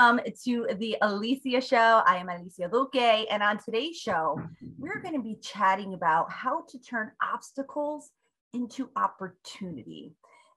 welcome to the Alicia Show. I am Alicia Duque, and on today's show, we're going to be chatting about how to turn obstacles into opportunity.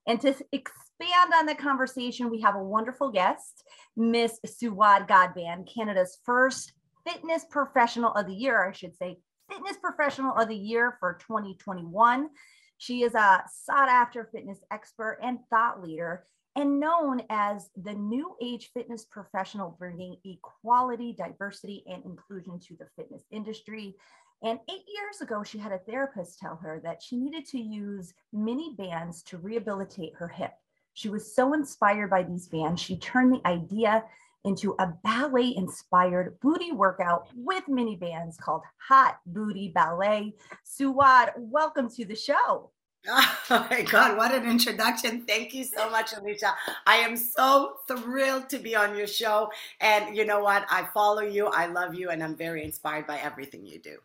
And to expand on the conversation, we have a wonderful guest, Miss Suaad Ghadban, Canada's first fitness professional of the year, I should say, fitness professional of the year for 2021. She is a sought after fitness expert and thought leader and known as the new age fitness professional bringing equality, diversity, and inclusion to the fitness industry. And eight years ago, she had a therapist tell her that she needed to use mini bands to rehabilitate her hip. She was so inspired by these bands, she turned the idea into a ballet inspired booty workout with mini bands called Hot Booty Ballet. Suaad, welcome to the show. Oh my God, what an introduction. Thank you so much, Alicia. I am so thrilled to be on your show. And you know what? I follow you, I love you, and I'm very inspired by everything you do.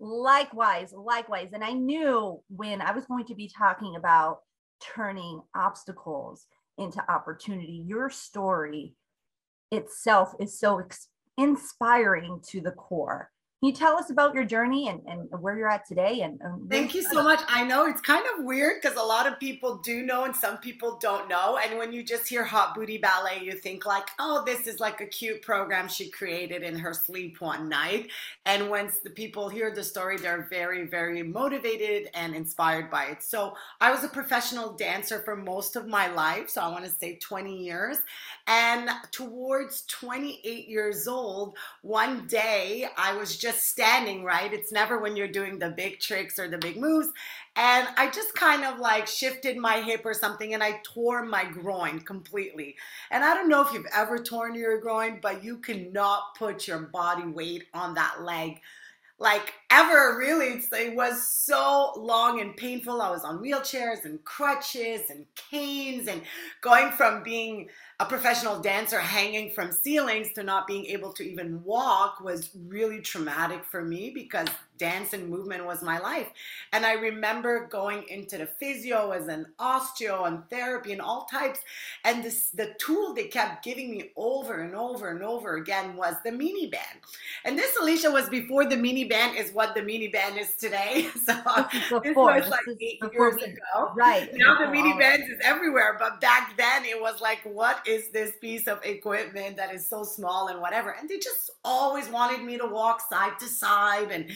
Likewise, likewise. And I knew when I was going to be talking about turning obstacles into opportunity, your story itself is so ex- inspiring to the core. Can you tell us about your journey and, and where you're at today? And, and thank you so much. I know it's kind of weird because a lot of people do know and some people don't know. And when you just hear Hot Booty Ballet, you think like, oh, this is like a cute program she created in her sleep one night. And once the people hear the story, they're very, very motivated and inspired by it. So I was a professional dancer for most of my life. So I want to say 20 years. And towards 28 years old, one day I was just just standing, right? It's never when you're doing the big tricks or the big moves. And I just kind of like shifted my hip or something and I tore my groin completely. And I don't know if you've ever torn your groin, but you cannot put your body weight on that leg like ever really it was so long and painful i was on wheelchairs and crutches and canes and going from being a professional dancer hanging from ceilings to not being able to even walk was really traumatic for me because dance and movement was my life. And I remember going into the physio as an osteo and therapy and all types. And this the tool they kept giving me over and over and over again was the mini band. And this Alicia was before the mini band is what the mini band is today. So this, was like eight years ago. Right. Now the mini bands is everywhere. But back then it was like, what is this piece of equipment that is so small and whatever? And they just always wanted me to walk side to side and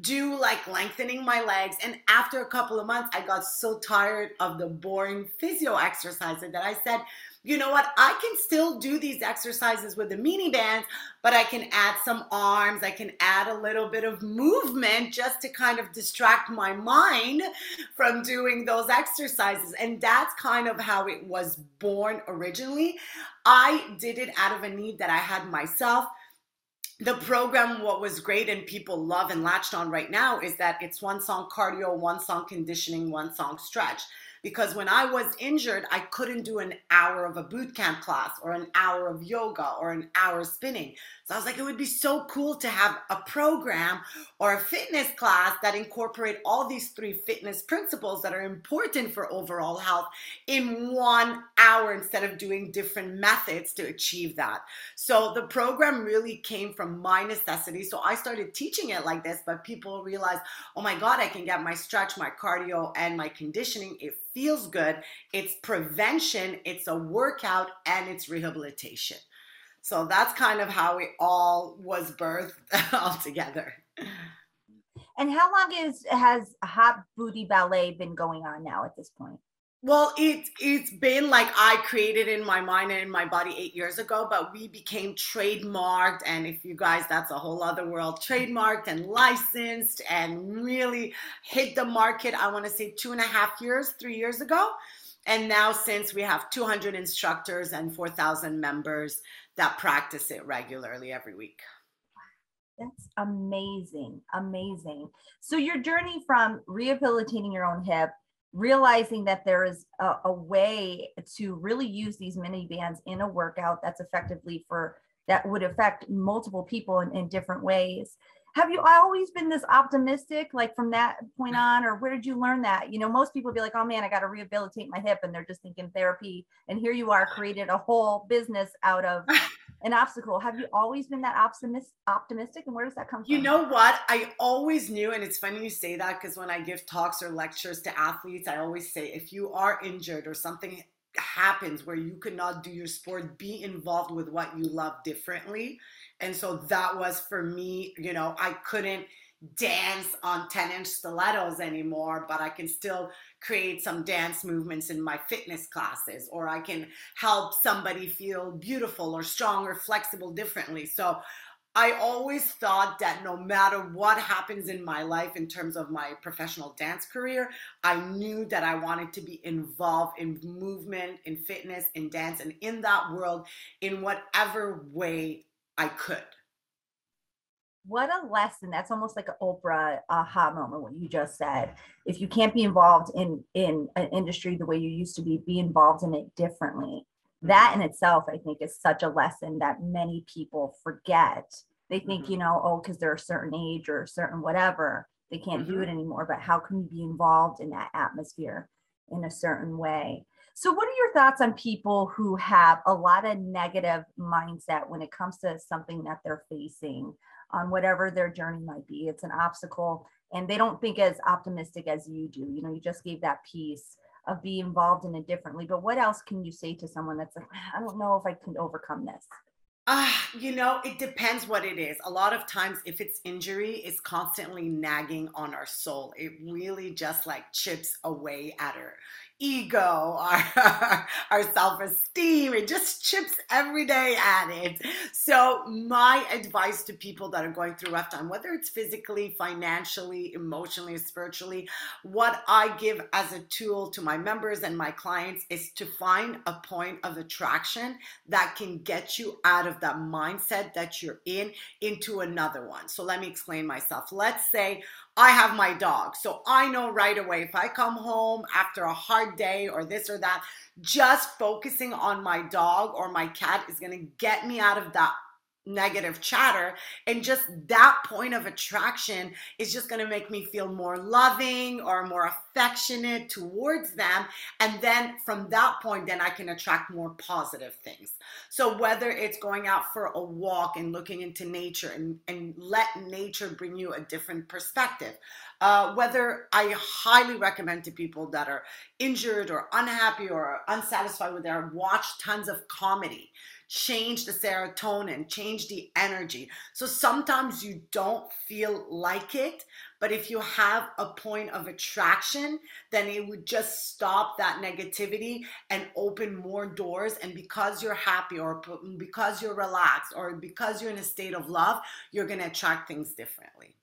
do like lengthening my legs. And after a couple of months, I got so tired of the boring physio exercises that I said, you know what? I can still do these exercises with the mini bands, but I can add some arms. I can add a little bit of movement just to kind of distract my mind from doing those exercises. And that's kind of how it was born originally. I did it out of a need that I had myself the program what was great and people love and latched on right now is that it's one song cardio one song conditioning one song stretch because when I was injured, I couldn't do an hour of a boot camp class or an hour of yoga or an hour spinning. So I was like, it would be so cool to have a program or a fitness class that incorporate all these three fitness principles that are important for overall health in one hour instead of doing different methods to achieve that. So the program really came from my necessity. So I started teaching it like this, but people realized, oh my God, I can get my stretch, my cardio, and my conditioning It feels good. It's prevention, it's a workout, and it's rehabilitation. So that's kind of how it all was birthed all together. And how long is has Hot Booty Ballet been going on now at this point? Well, it it's been like I created in my mind and in my body eight years ago, but we became trademarked. And if you guys, that's a whole other world, trademarked and licensed and really hit the market. I want to say two and a half years, three years ago. And now, since we have 200 instructors and 4,000 members that practice it regularly every week. That's amazing. Amazing. So, your journey from rehabilitating your own hip realizing that there is a, a, way to really use these mini bands in a workout that's effectively for that would affect multiple people in, in different ways have you always been this optimistic like from that point mm. on or where did you learn that you know most people be like oh man i got to rehabilitate my hip and they're just thinking therapy and here you are created a whole business out of an obstacle. Have you always been that optimist, optimistic? And where does that come from? You know what? I always knew, and it's funny you say that because when I give talks or lectures to athletes, I always say if you are injured or something happens where you could not do your sport, be involved with what you love differently. And so that was for me, you know, I couldn't dance on 10 inch stilettos anymore, but I can still create some dance movements in my fitness classes, or I can help somebody feel beautiful or strong or flexible differently. So I always thought that no matter what happens in my life in terms of my professional dance career, I knew that I wanted to be involved in movement, in fitness, in dance, and in that world in whatever way I could. What a lesson. That's almost like an Oprah aha moment, what you just said. If you can't be involved in, in an industry the way you used to be, be involved in it differently that in itself i think is such a lesson that many people forget they think mm-hmm. you know oh because they're a certain age or a certain whatever they can't mm-hmm. do it anymore but how can you be involved in that atmosphere in a certain way so what are your thoughts on people who have a lot of negative mindset when it comes to something that they're facing on whatever their journey might be it's an obstacle and they don't think as optimistic as you do you know you just gave that piece of be involved in it differently. But what else can you say to someone that's like, I don't know if I can overcome this? Ah, uh, you know, it depends what it is. A lot of times, if it's injury, it's constantly nagging on our soul. It really just like chips away at her ego, our, our self esteem. It just chips every day at it. So, my advice to people that are going through rough time, whether it's physically, financially, emotionally, spiritually, what I give as a tool to my members and my clients is to find a point of attraction that can get you out of that mindset that you're in into another one. So, let me explain myself. Let's say I have my dog. So I know right away if I come home after a hard day or this or that, just focusing on my dog or my cat is going to get me out of that negative chatter and just that point of attraction is just going to make me feel more loving or more affectionate towards them and then from that point then i can attract more positive things. So whether it's going out for a walk and looking into nature and, and let nature bring you a different perspective uh, whether I highly recommend to people that are injured or unhappy or unsatisfied with their watch tons of comedy change the serotonin, change the energy. So sometimes you don't feel like it, but if you have a point of attraction, then it would just stop that negativity and open more doors. And because you're happy, or because you're relaxed, or because you're in a state of love, you're going to attract things differently.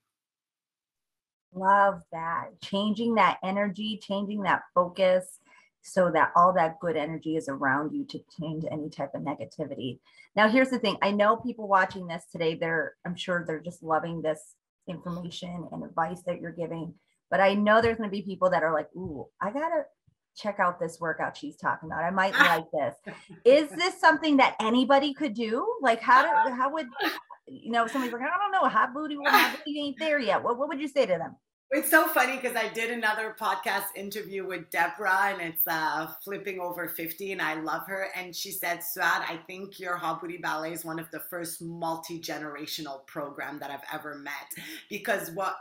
Love that. Changing that energy, changing that focus so that all that good energy is around you to change any type of negativity. Now, here's the thing I know people watching this today, they're, I'm sure they're just loving this information and advice that you're giving. But I know there's going to be people that are like, ooh, I got to check out this workout she's talking about. I might ah. like this. Is this something that anybody could do? Like, how do, how would, you know, somebody's like, I don't know, hot booty, hot booty ain't there yet. What, what would you say to them? It's so funny because I did another podcast interview with Deborah and it's uh, flipping over 50 and I love her. And she said, Suaad, I think your Booty Ballet is one of the first multi-generational program that I've ever met because what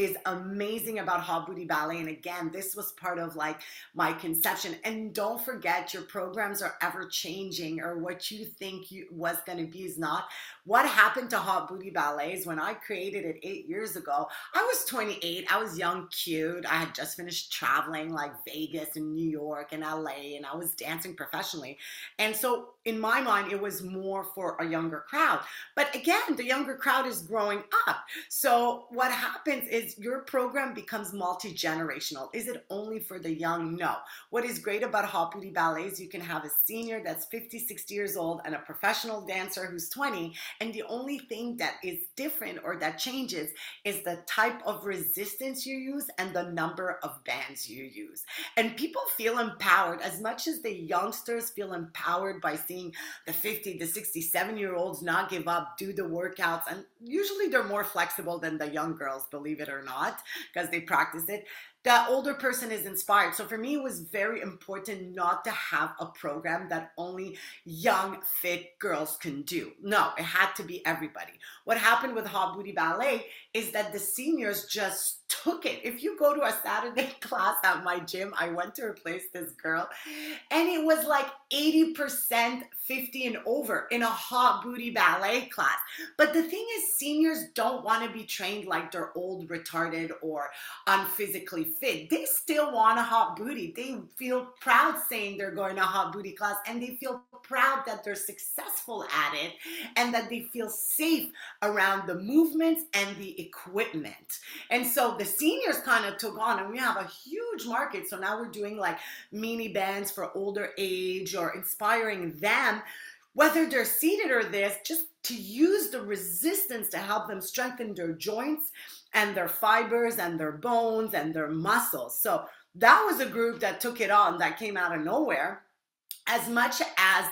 is amazing about Hot Booty Ballet. And again, this was part of like my conception. And don't forget, your programs are ever changing, or what you think you, was going to be is not. What happened to Hot Booty Ballets when I created it eight years ago? I was 28. I was young, cute. I had just finished traveling like Vegas and New York and LA, and I was dancing professionally. And so, in my mind, it was more for a younger crowd. But again, the younger crowd is growing up. So, what happens is your program becomes multi generational. Is it only for the young? No. What is great about Hot Booty Ballet is you can have a senior that's 50, 60 years old and a professional dancer who's 20 and the only thing that is different or that changes is the type of resistance you use and the number of bands you use. And people feel empowered as much as the youngsters feel empowered by seeing seeing the 50, the 67 year olds not give up, do the workouts. And usually they're more flexible than the young girls, believe it or not, because they practice it that older person is inspired. So for me, it was very important not to have a program that only young, fit girls can do. No, it had to be everybody. What happened with Hot Booty Ballet is that the seniors just took it. If you go to a Saturday class at my gym, I went to replace this girl, and it was like 80% 50 and over in a hot booty ballet class. But the thing is, seniors don't want to be trained like they're old, retarded, or unphysically fit. They still want a hot booty. They feel proud saying they're going to hot booty class, and they feel proud that they're successful at it and that they feel safe around the movements and the equipment. And so the seniors kind of took on, and we have a huge market. So now we're doing like mini bands for older age or inspiring them, whether they're seated or this, just to use the resistance to help them strengthen their joints and their fibers and their bones and their muscles. So that was a group that took it on that came out of nowhere as much as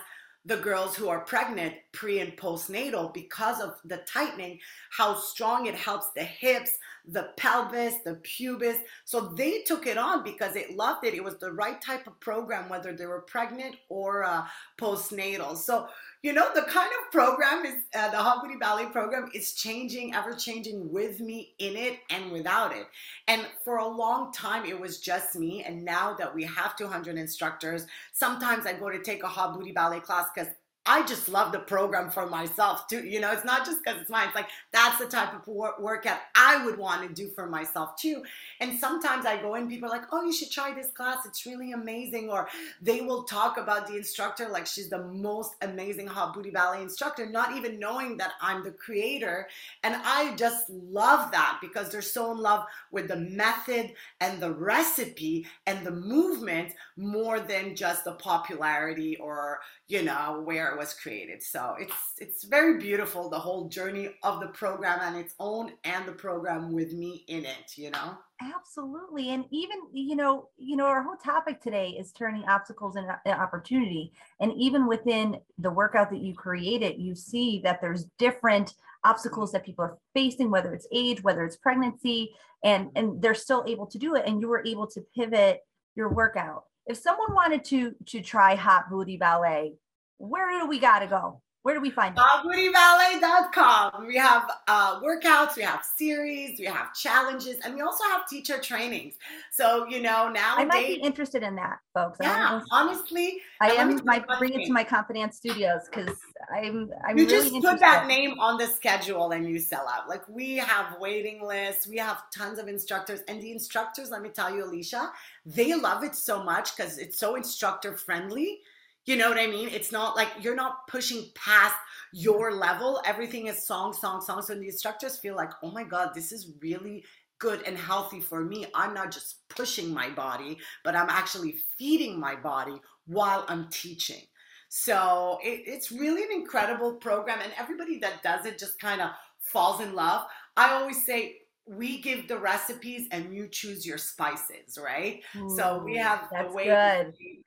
the girls who are pregnant pre and postnatal because of the tightening, how strong it helps the hips, the pelvis, the pubis. So they took it on because it loved it. It was the right type of program, whether they were pregnant or uh, postnatal. So you know the kind of program is uh, the hot booty ballet program is changing ever changing with me in it and without it. And for a long time it was just me. And now that we have 200 instructors sometimes i go to take a hot booty ballet class because I just love the program for myself too. You know, it's not just because it's mine. It's like that's the type of workout I would want to do for myself too. And sometimes I go in, people are like, "Oh, you should try this class. It's really amazing." Or they will talk about the instructor like she's the most amazing hot booty ballet instructor, not even knowing that I'm the creator. And I just love that because they're so in love with the method and the recipe and the movement more than just the popularity or you know where it was created. So it's it's very beautiful the whole journey of the program and its own and the program with me in it you know? Absolutely. And even you know you know our whole topic today is turning obstacles into opportunity. And even within the workout that you created you see that there's different obstacles that people are facing whether it's age whether it's pregnancy and mm-hmm. and they're still able to do it. And you were able to pivot your workout if someone wanted to to try hot booty ballet where do we got to go where do we find it? HotBootyBallet.com. We have uh, workouts, we have series, we have challenges, and we also have teacher trainings. So, you know, now I might be interested in that, folks. Yeah, honestly. I am my bring it to my confidence studios because I'm I'm you really just interested. put that name on the schedule and you sell out. Like we have waiting lists, we have tons of instructors, and the instructors, let me tell you, Alicia, they love it so much because it's so instructor friendly you know what I mean? It's not like you're not pushing past your level. Everything is song, song, song. So the instructors feel like, oh my God, this is really good and healthy for me. I'm not just pushing my body, but I'm actually feeding my body while I'm teaching. So it, it's really an incredible program, and everybody that does it just kind of falls in love. I always say, we give the recipes and you choose your spices, right? So we have the way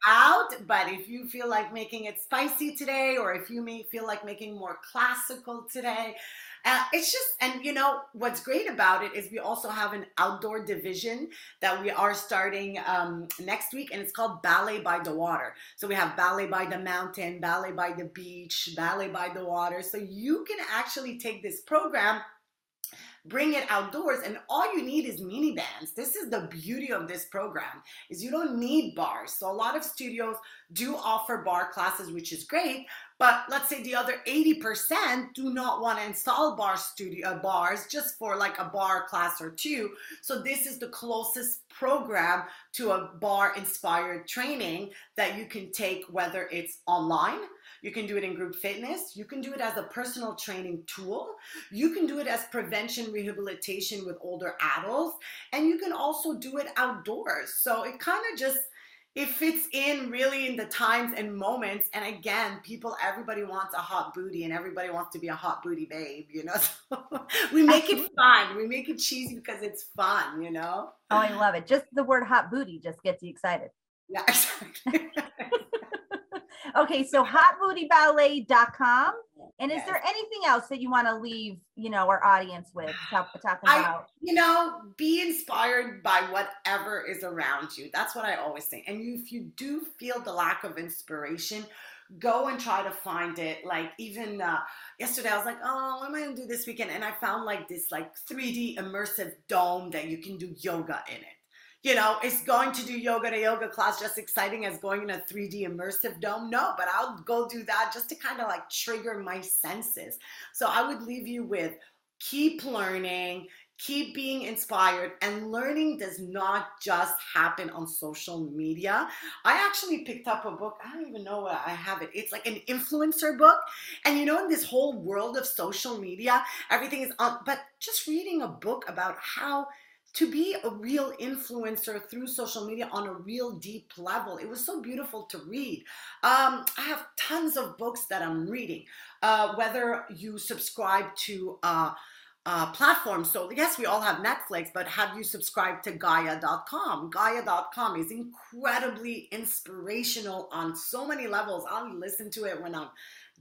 out, but if you feel like making it spicy today, or if you may feel like making more classical today, uh, it's just, and you know, what's great about it is we also have an outdoor division that we are starting um, next week, and it's called Ballet by the Water. So we have ballet by the mountain, ballet by the beach, ballet by the water. So you can actually take this program bring it outdoors and all you need is mini bands this is the beauty of this program is you don't need barres. So a lot of studios do offer barre classes which is great but let's say the other 80% do not want to install barre studio uh, barres just for like a barre class or two. So this is the closest program to a barre inspired training that you can take whether it's online you can do it in group fitness. You can do it as a personal training tool. You can do it as prevention rehabilitation with older adults. And you can also do it outdoors. So it kind of just it fits in really in the times and moments. And again, people, everybody wants a hot booty and everybody wants to be a hot booty babe, you know? So we make it fun. We make it cheesy because it's fun, you know? Oh, I love it. Just the word hot booty just gets you excited. Yeah, exactly. Okay, so hotbootyballet.com. And is Yes. there anything else that you want to leave, you know, our audience with talk, talking I- about? you know, be inspired by whatever is around you. That's what I always say. And if you do feel the lack of inspiration, go and try to find it. Like even uh, yesterday, I was like, oh, what am I gonna do this weekend? And I found like this like 3D immersive dome that you can do yoga in it. You know, is going to do yoga to yoga class just exciting as going in a 3D immersive dome? No, but I'll go do that just to kind of like trigger my senses. So I would leave you with keep learning, keep being inspired, and learning does not just happen on social media. I actually picked up a book, I don't even know where I have it. It's like an influencer book. And you know, in this whole world of social media, everything is on, but just reading a book about how to be a real influencer through social media on a real deep level. It was so beautiful to read. Um, I have tons of books that I'm reading. Uh, whether you subscribe to uh, uh, platforms, so yes, we all have Netflix, but have you subscribed to Gaia.com? Gaia.com is incredibly inspirational on so many levels. I'll listen to it when I'm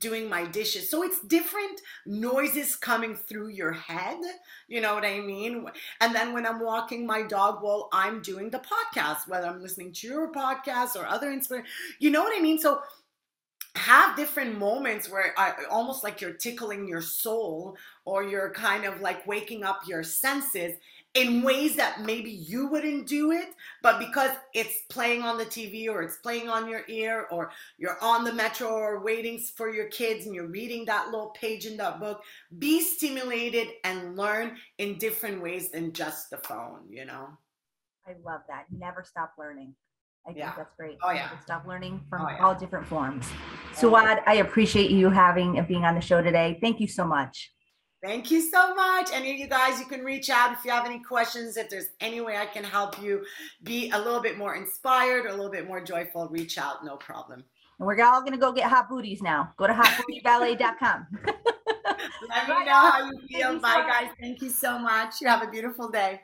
doing my dishes. So it's different noises coming through your head. You know what I mean? And then when I'm walking my dog while I'm doing the podcast, whether I'm listening to your podcast or other inspiration, you know what I mean? So have different moments where I almost like you're tickling your soul or you're kind of like waking up your senses in ways that maybe you wouldn't do it, but because it's playing on the TV or it's playing on your ear or you're on the metro or waiting for your kids and you're reading that little page in that book, be stimulated and learn in different ways than just the phone, you know? I love that. Never stop learning. I think Yeah. that's great. Oh, yeah. Stop learning from Oh, yeah. all different forms. Suaad, I appreciate you having and being on the show today. Thank you so much. Thank you so much. Any of you guys, you can reach out if you have any questions. If there's any way I can help you be a little bit more inspired or a little bit more joyful, reach out. No problem. And we're all going to go get hot booties now. Go to hotbootyballet.com. Let me know how you feel. Bye, guys. Thank you so much. You have a beautiful day.